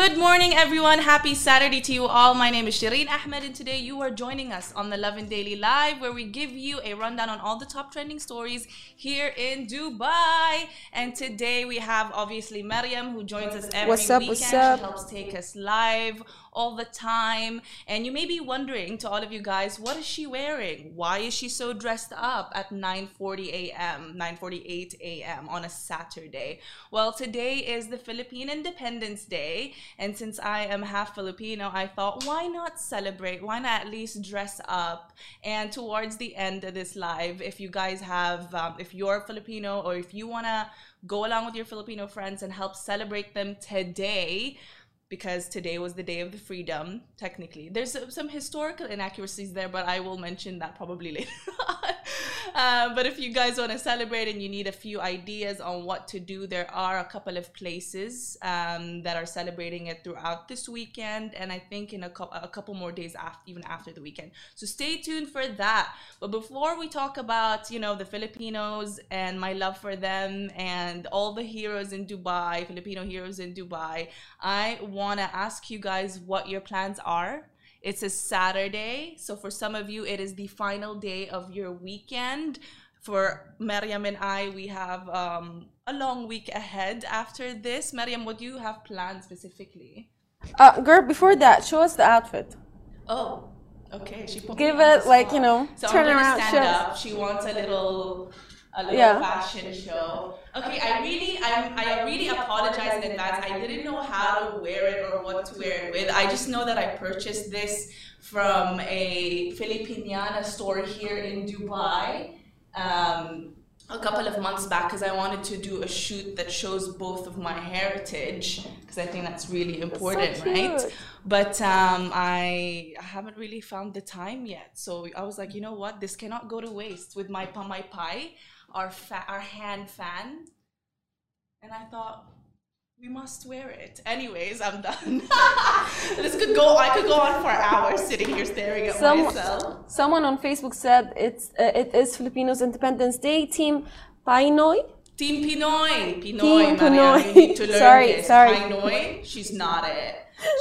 Good morning, everyone. Happy Saturday to you all. My name is Shireen Ahmed, and today you are joining us on the Lovin Daily Live, where we give you a rundown on all the top trending stories here in Dubai. And today we have obviously Mariam, who joins us every what's up, weekend. What's up? She helps take us live all the time. And you may be wondering, to all of you guys, what is she wearing? Why is she so dressed up at 9:40 a.m., 9:48 a.m. on a Saturday? Well, today is the Philippine Independence Day, and since I am half Filipino, I thought, why not celebrate? Why not at least dress up? And towards the end of this live, if you guys have, um, if you're Filipino or if you wanna go along with your Filipino friends and help celebrate them today because today was the day of the freedom technically. There's some historical inaccuracies there but i will mention that probably later on uh, but if you guys want to celebrate and you need a few ideas on what to do there are a couple of places um, that are celebrating it throughout this weekend and i think in a, co- a couple more days after even after the weekend so stay tuned for that but before we talk about you know the filipinos and my love for them and all the heroes in dubai filipino heroes in dubai i want to ask you guys what your plans are. It's a Saturday, so for some of you, it is the final day of your weekend. For Mariam and I, we have um, a long week ahead after this. Mariam, what do you have planned specifically? Uh, girl, before that, show us the outfit. Oh, okay. She put Give it, like, you know, so turn I'm gonna around, Stand show- up. She wants a little, a little Yeah. fashion show. Okay, I really, I, I really apologize in advance. I didn't know how to wear it or what to wear it with. I just know that I purchased this from a Filipiniana store here in Dubai. Um, a couple of months back because I wanted to do a shoot that shows both of my heritage because I think that's really important, right? But um, I haven't really found the time yet. So I was like, you know what? This cannot go to waste with my pamaypay, our fa- our hand fan. And I thought we must wear it. Anyways, I'm done. this could go. I could go on for hours sitting here staring at Some, myself. someone on Facebook said it's uh, it is Filipinos Independence Day. Team Painoy. Team Pinoy. Pinoy, Team Pinoy. you need to learn Sorry, this. sorry. Pinoy, she's not it.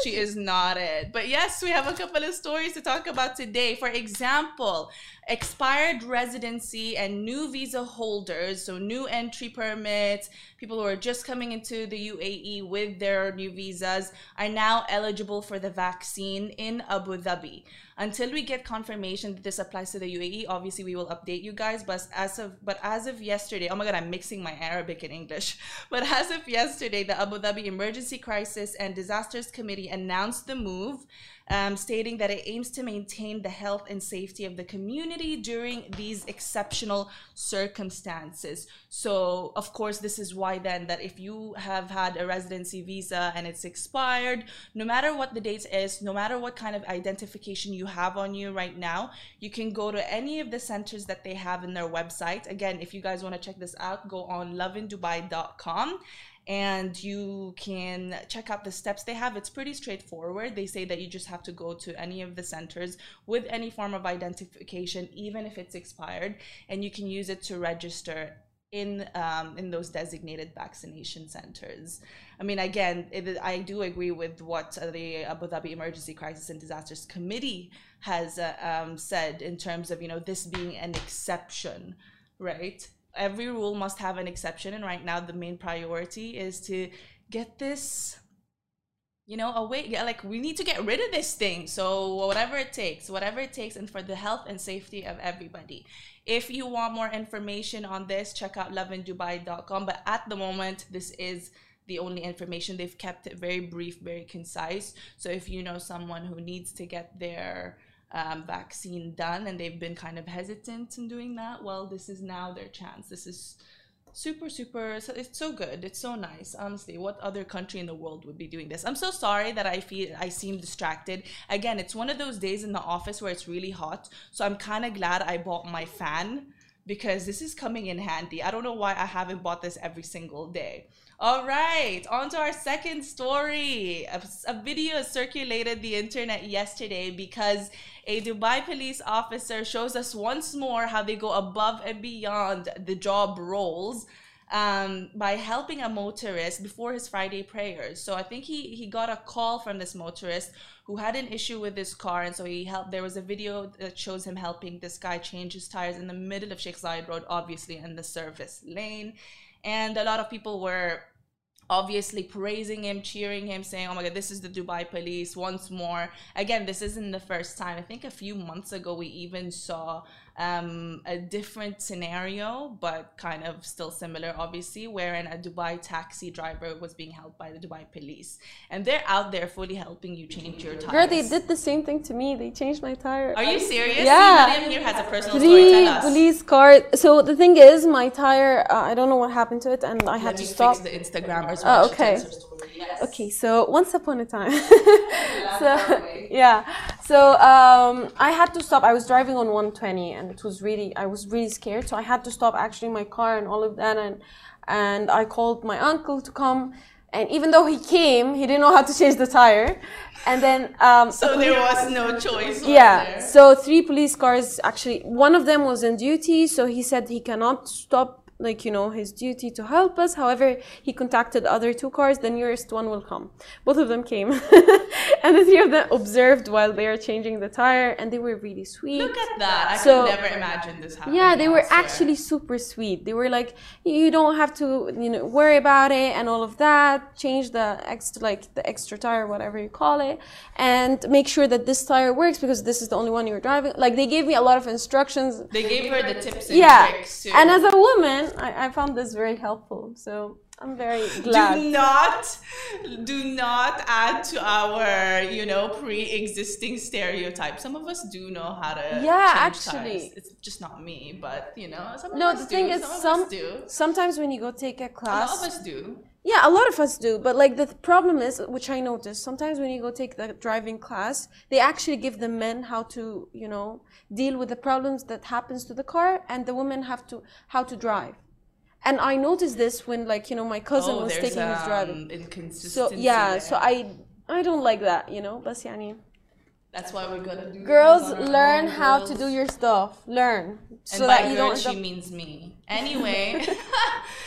She is not it. But yes, we have a couple of stories to talk about today. For example, expired residency and new visa holders, so new entry permits, people who are just coming into the UAE with their new visas are now eligible for the vaccine in Abu Dhabi. Until we get confirmation that this applies to the UAE, obviously we will update you guys. But as of but as of yesterday, oh my god, I'm mixing my Arabic and English. But as of yesterday, the Abu Dhabi Emergency Crisis and Disasters Committee announced the move, um, stating that it aims to maintain the health and safety of the community during these exceptional circumstances. So, of course, this is why then that if you have had a residency visa and it's expired, no matter what the date is, no matter what kind of identification you have on you right now, you can go to any of the centers that they have in their website. Again, if you guys want to check this out, go on lovindubai.com and you can check out the steps they have. It's pretty straightforward. They say that you just have to go to any of the centers with any form of identification, even if it's expired, and you can use it to register in um, in those designated vaccination centers. I mean, again, it, I do agree with what the Abu Dhabi Emergency Crisis and Disasters Committee has uh, um, said in terms of you know this being an exception, right? Every rule must have an exception, and right now the main priority is to get this you know away like we need to get rid of this thing. So whatever it takes whatever it takes and for the health and safety of everybody. If you want more information on this check out lovindubai.com but at the moment this is the only information. They've kept it very brief very concise. So if you know someone who needs to get their um, vaccine done and they've been kind of hesitant in doing that. Well this is now their chance. This is super super so it's so good. It's so nice. Honestly what other country in the world would be doing this? I'm so sorry that i feel i seem distracted. Again it's one of those days in the office where it's really hot so i'm kind of glad i bought my fan because this is coming in handy. I don't know why i haven't bought this every single day. All right on to our second story. A, a video circulated the internet yesterday because a Dubai police officer shows us once more how they go above and beyond the job roles um, by helping a motorist before his Friday prayers. So I think he he got a call from this motorist who had an issue with his car, and so he helped. There was a video that shows him helping this guy change his tires in the middle of Sheikh Zayed Road, obviously in the service lane, and a lot of people were obviously praising him, cheering him, saying, Oh my God, this is the Dubai police once more. Again, this isn't the first time. I think a few months ago, we even saw um, a different scenario, but kind of still similar, obviously, wherein a Dubai taxi driver was being held by the Dubai police. And they're out there fully helping you change your tires. Girl, they did the same thing to me. They changed my tire. Are you serious? Yeah. See, here has a personal Three story. Tell us. police cars. So the thing is, my tire, uh, I don't know what happened to it, and I had Let to stop. the Instagrammers. Oh, okay. Tells her story. Yes. Okay, so once upon a time, so yeah, so um, I had to stop. I was driving on 120, and it was really, I was really scared. So I had to stop actually my car and all of that, and and I called my uncle to come. And even though he came, he didn't know how to change the tire. And then um, So there was no choice. yeah there? so three police cars actually one of them was in duty so he said he cannot stop like you know his duty to help us however he contacted other two cars the nearest one will come both of them came and the three of them observed while they are changing the tire and they were really sweet Look at that. I So- could never imagine this happening. yeah they were elsewhere. actually super sweet they were like you don't have to you know worry about it and all of that change the extra like the extra tire whatever you call it and make sure that this tire works because this is the only one you're driving like they gave me a lot of instructions They gave her the tips and yeah tricks too. and as a woman I, I found this very helpful so i'm very glad. do not do not add to our you know pre-existing stereotype some of us do know how to Yeah, actually. tires. it's just not me but you know some of no us the thing is some some do. sometimes when you go take a a class lot of us do Yeah, a lot of us do, but like the th- problem is, which I noticed, sometimes when you go take the driving class, they actually give the men how to, you know, deal with the problems that happens to the car, and the women have to how to drive. And I noticed this when, like, you know, my cousin oh was taking his driving. um, inconsistency So yeah, there. so I I don't like that, you know. But yani, that's why we're gonna do girls this on our learn own, how to do your stuff. Learn and so by that you girl, don't. she means me anyway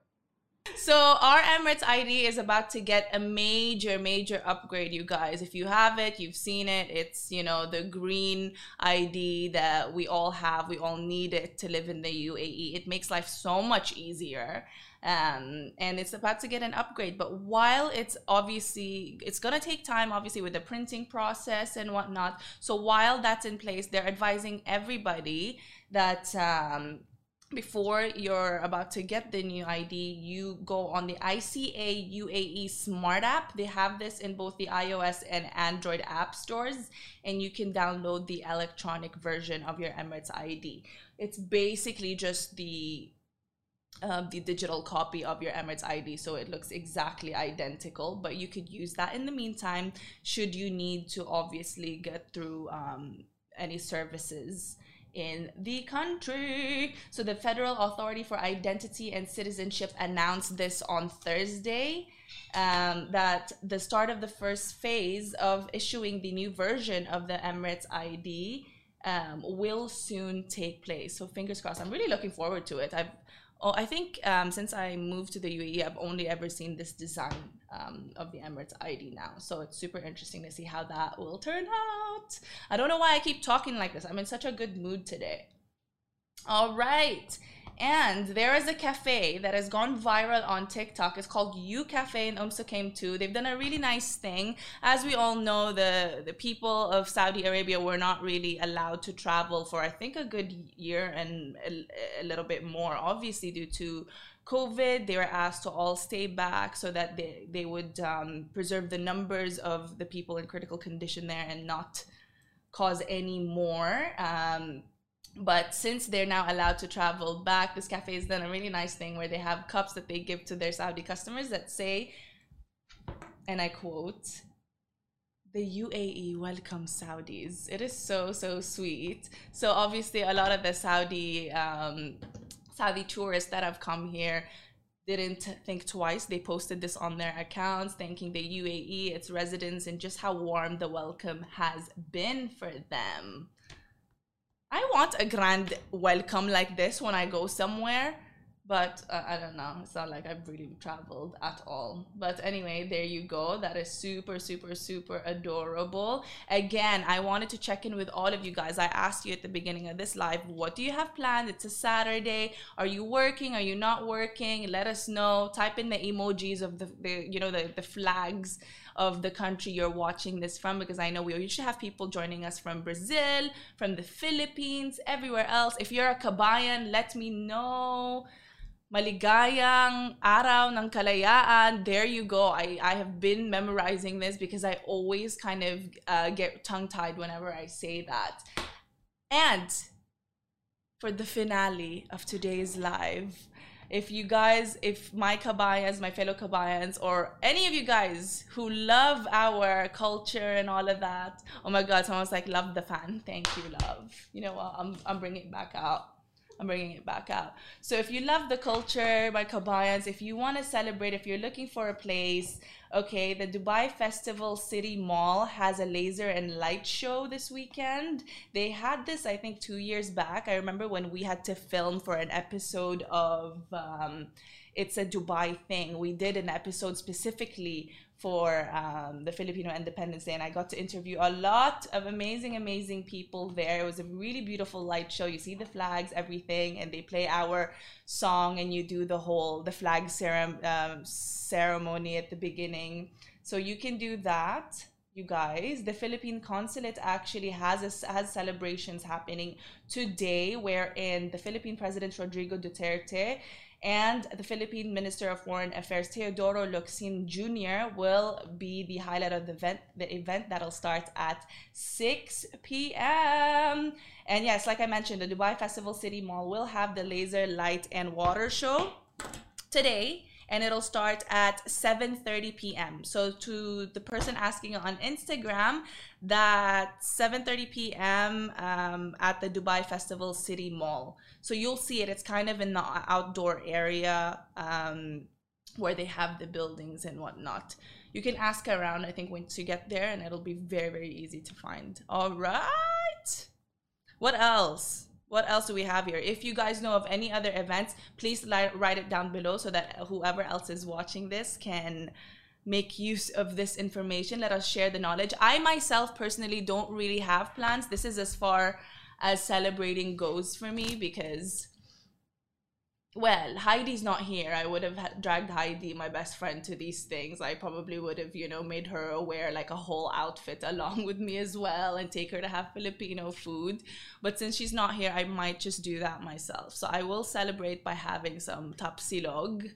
So our Emirates ID is about to get a major, major upgrade, you guys. If you have it, you've seen it. It's you know the green ID that we all have. We all need it to live in the UAE. It makes life so much easier. Um, and it's about to get an upgrade. But while it's obviously it's gonna take time, obviously with the printing process and whatnot. So while that's in place, they're advising everybody that um, before you're about to get the new ID, you go on the ICA UAE Smart app. They have this in both the iOS and Android app stores, and you can download the electronic version of your Emirates ID. It's basically just the um, the digital copy of your Emirates ID, so it looks exactly identical. But you could use that in the meantime, should you need to obviously get through um, any services in the country. So the Federal Authority for Identity and Citizenship announced this on Thursday. Um, that the start of the first phase of issuing the new version of the Emirates ID um, will soon take place. So fingers crossed. I'm really looking forward to it. I've Oh, I think um, since I moved to the UAE, I've only ever seen this design um, of the Emirates ID now. So it's super interesting to see how that will turn out. I don't know why I keep talking like this. I'm in such a good mood today. All right. And there is a cafe that has gone viral on TikTok. It's called U Cafe in Suqeim too. They've done a really nice thing. As we all know, the, the people of Saudi Arabia were not really allowed to travel for, I think, a good year and a, a little bit more, obviously, due to COVID, they were asked to all stay back so that they, they would um, preserve the numbers of the people in critical condition there and not cause any more. Um, but since they're now allowed to travel back, this cafe has done a really nice thing where they have cups that they give to their Saudi customers that say, and I quote, the UAE welcomes Saudis. It is so, so sweet. So, obviously, a lot of the Saudi um, Saudi tourists that have come here didn't think twice. They posted this on their accounts, thanking the UAE, its residents, and just how warm the welcome has been for them. I want a grand welcome like this when I go somewhere but uh, I don't know. It's not like I've really traveled at all. But anyway, there you go. That is super, super, super adorable. Again, I wanted to check in with all of you guys. I asked you at the beginning of this live, what do you have planned? It's a Saturday. Are you working? Are you not working? Let us know. Type in the emojis of the, the you know, the, the flags of the country you're watching this from because I know we usually have people joining us from Brazil, from the Philippines, everywhere else. If you're a Kabayan, let me know maligayang araw ng kalayaan. There you go. I, I have been memorizing this because I always kind of uh, get tongue tied whenever I say that. And for the finale of today's live, if you guys, if my kabayans, my fellow kabayans, or any of you guys who love our culture and all of that, oh my God, someone's like, love the fan. Thank you, love. You know what? I'm, I'm bringing it back out. I'm bringing it back out. So if you love the culture by Kabayans, if you want to celebrate, if you're looking for a place, okay, the Dubai Festival City Mall has a laser and light show this weekend. They had this, I think, two years back. I remember when we had to film for an episode of. Um, it's a Dubai thing. We did an episode specifically for um, the Filipino Independence Day, and I got to interview a lot of amazing, amazing people there. It was a really beautiful light show. You see the flags, everything, and they play our song, and you do the whole the flag cerem- um, ceremony at the beginning. So you can do that you guys the philippine consulate actually has a, has celebrations happening today wherein the philippine president rodrigo duterte and the Philippine Minister of Foreign Affairs Teodoro Locsin Jr. will be the highlight of the event. The event that'll start at 6 p.m. And yes, like I mentioned, the Dubai Festival City Mall will have the laser light and water show today and it'll start at 7:30 p.m. So to the person asking on Instagram, that 7:30 p.m. Um, at the Dubai Festival City Mall. So you'll see it. It's kind of in the outdoor area um, where they have the buildings and whatnot. You can ask around. I think once you get there, and it'll be very very easy to find. All right. What else? What else do we have here? If you guys know of any other events, please write it down below so that whoever else is watching this can make use of this information. Let us share the knowledge. I myself personally don't really have plans. This is as far as celebrating goes for me because well, Heidi's not here. I would have dragged Heidi, my best friend, to these things. I probably would have, you know, made her wear like a whole outfit along with me as well and take her to have Filipino food. But since she's not here, I might just do that myself. So I will celebrate by having some tapsilog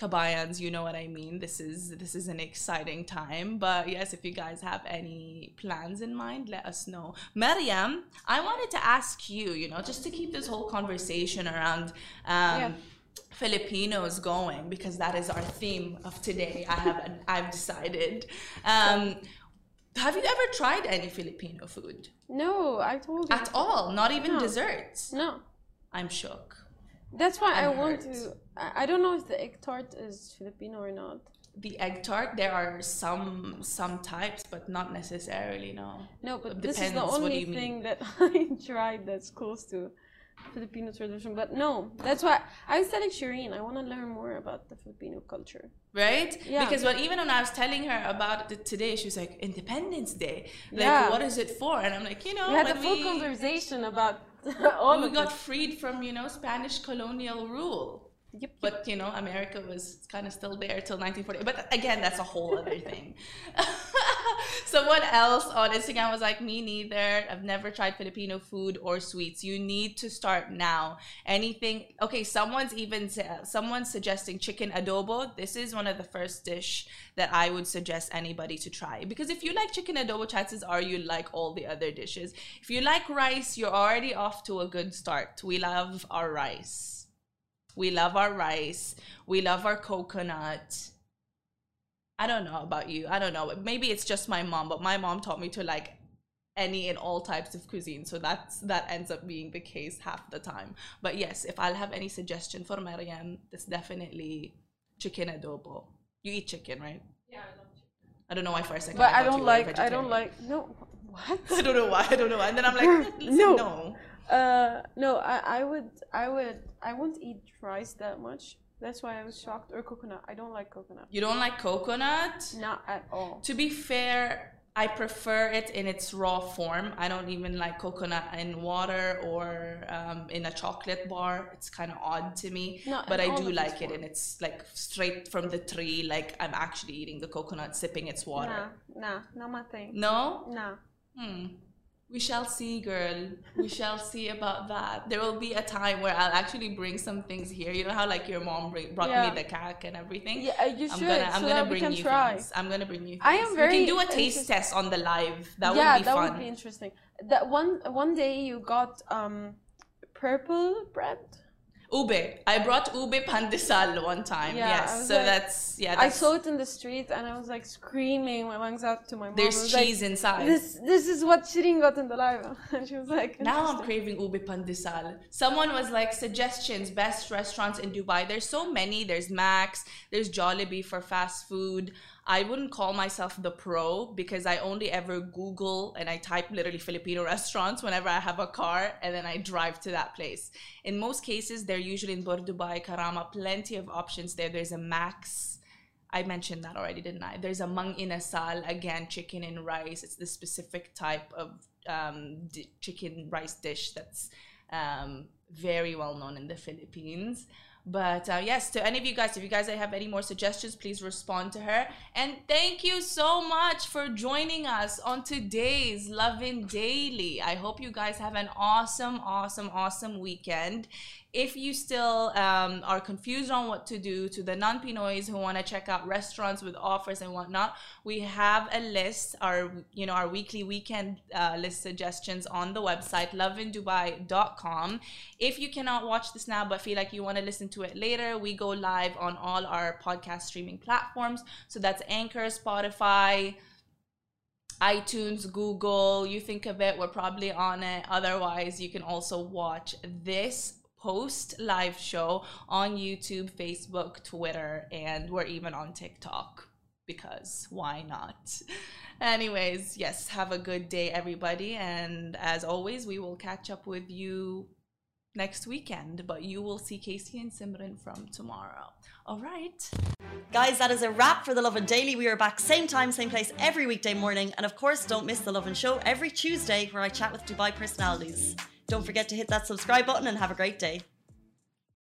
kabayans you know what i mean this is this is an exciting time but yes if you guys have any plans in mind let us know mariam i wanted to ask you you know just to keep this whole conversation around um, yeah. Filipinos going because that is our theme of today. I have I've decided. Um, have you ever tried any Filipino food? No, I told you. At all, not even no. desserts. No. I'm shook. That's why I'm want to. I don't know if the egg tart is Filipino or not. The egg tart, there are some some types, but not necessarily. No. No, but this is the only thing mean? that I tried that's close to Filipino tradition. But no, that's why I was telling Shireen I want to learn more about the Filipino culture. Right? Yeah. Because when even when I was telling her about it today, she was like, Independence Day. Like, yeah. what is it for? And I'm like, you know, we had a full we... conversation about All we got freed from you know Spanish colonial rule. Yep. But you know, America was kind of still there till 1940. But again, that's a whole other thing. Someone else on Instagram was like, "Me neither. I've never tried Filipino food or sweets. You need to start now. Anything? Okay. Someone's even someone's suggesting chicken adobo. This is one of the first dish that I would suggest anybody to try because if you like chicken adobo, chances are you like all the other dishes. If you like rice, you're already off to a good start. We love our rice." We love our rice. We love our coconut. I don't know about you. I don't know. Maybe it's just my mom, but my mom taught me to like any and all types of cuisine. So that's that ends up being the case half the time. But yes, if I'll have any suggestion for Mariam, it's definitely chicken adobo. You eat chicken, right? Yeah, I love chicken. I don't know why for a second. But I thought you don't like. I don't like. No. What? I don't know why. I don't know why. And then I'm like, No. no. Uh, no. I, I would. I would. I won't eat rice that much. That's why I was shocked. Or coconut. I don't like coconut. You don't like coconut? Not at all. To be fair, I prefer it in its raw form. I don't even like coconut in water or um, in a chocolate bar. It's kind of odd to me. No, but I do like it, form. and it's like straight from the tree. Like I'm actually eating the coconut, sipping its water. Nah. Nah. Not my thing. No? Nah. Hmm. We shall see, girl. We shall see about that. There will be a time where I'll actually bring some things here. You know how like your mom bring, brought Yeah. me the cake and everything. Yeah, uh, you I'm should. gonna, I'm so gonna bring you try. things. I'm gonna bring you. Things. I am very. We can do a taste test on the live. That yeah, would be fun. that fun. would be interesting. That one one day you got um purple bread. Ube. I brought ube pandesal one time. Yeah, yes. So like- that's yeah. I saw it in the street and I was like screaming my lungs out to my mom. There's was like, cheese inside. This this is what Shireen got in the live, and she was like, Now I'm craving ube pandesal. Someone was like suggestions, best restaurants in Dubai. There's so many. There's Max. There's Jollibee for fast food. I wouldn't call myself the pro because I only ever Google and I type literally Filipino restaurants whenever I have a car and then I drive to that place. In most cases, they're usually in Bur Dubai, Karama, plenty of options there. There's a Max. I mentioned that already, didn't I? There's a mang inasal, again, chicken and rice. It's the specific type of um, chicken rice dish that's um, very well known in the Philippines. But uh, yes, to any of you guys, if you guys have any more suggestions, please respond to her. And thank you so much for joining us on today's Lovin Daily. I hope you guys have an awesome, awesome, awesome weekend. If you still um, are confused on what to do, to the non Pinoys who want to check out restaurants with offers and whatnot, we have a list, our you know our weekly weekend uh, list suggestions on the website lovindubai.com. If you cannot watch this now but feel like you want to listen to it later, we go live on all our podcast streaming platforms. So that's Anchor, Spotify, iTunes, Google, you think of it, we're probably on it. Otherwise, you can also watch this post live show on YouTube, Facebook, Twitter, and we're even on TikTok because why not? Anyways, yes, have a good day, everybody. And as always, we will catch up with you next weekend, but you will see Casey and Simran from tomorrow. All right. Guys, that is a wrap for The Lovin' Daily. We are back same time, same place every weekday morning. And of course, don't miss The Lovin Show every Tuesday where I chat with Dubai personalities. Don't forget to hit that subscribe button and have a great day.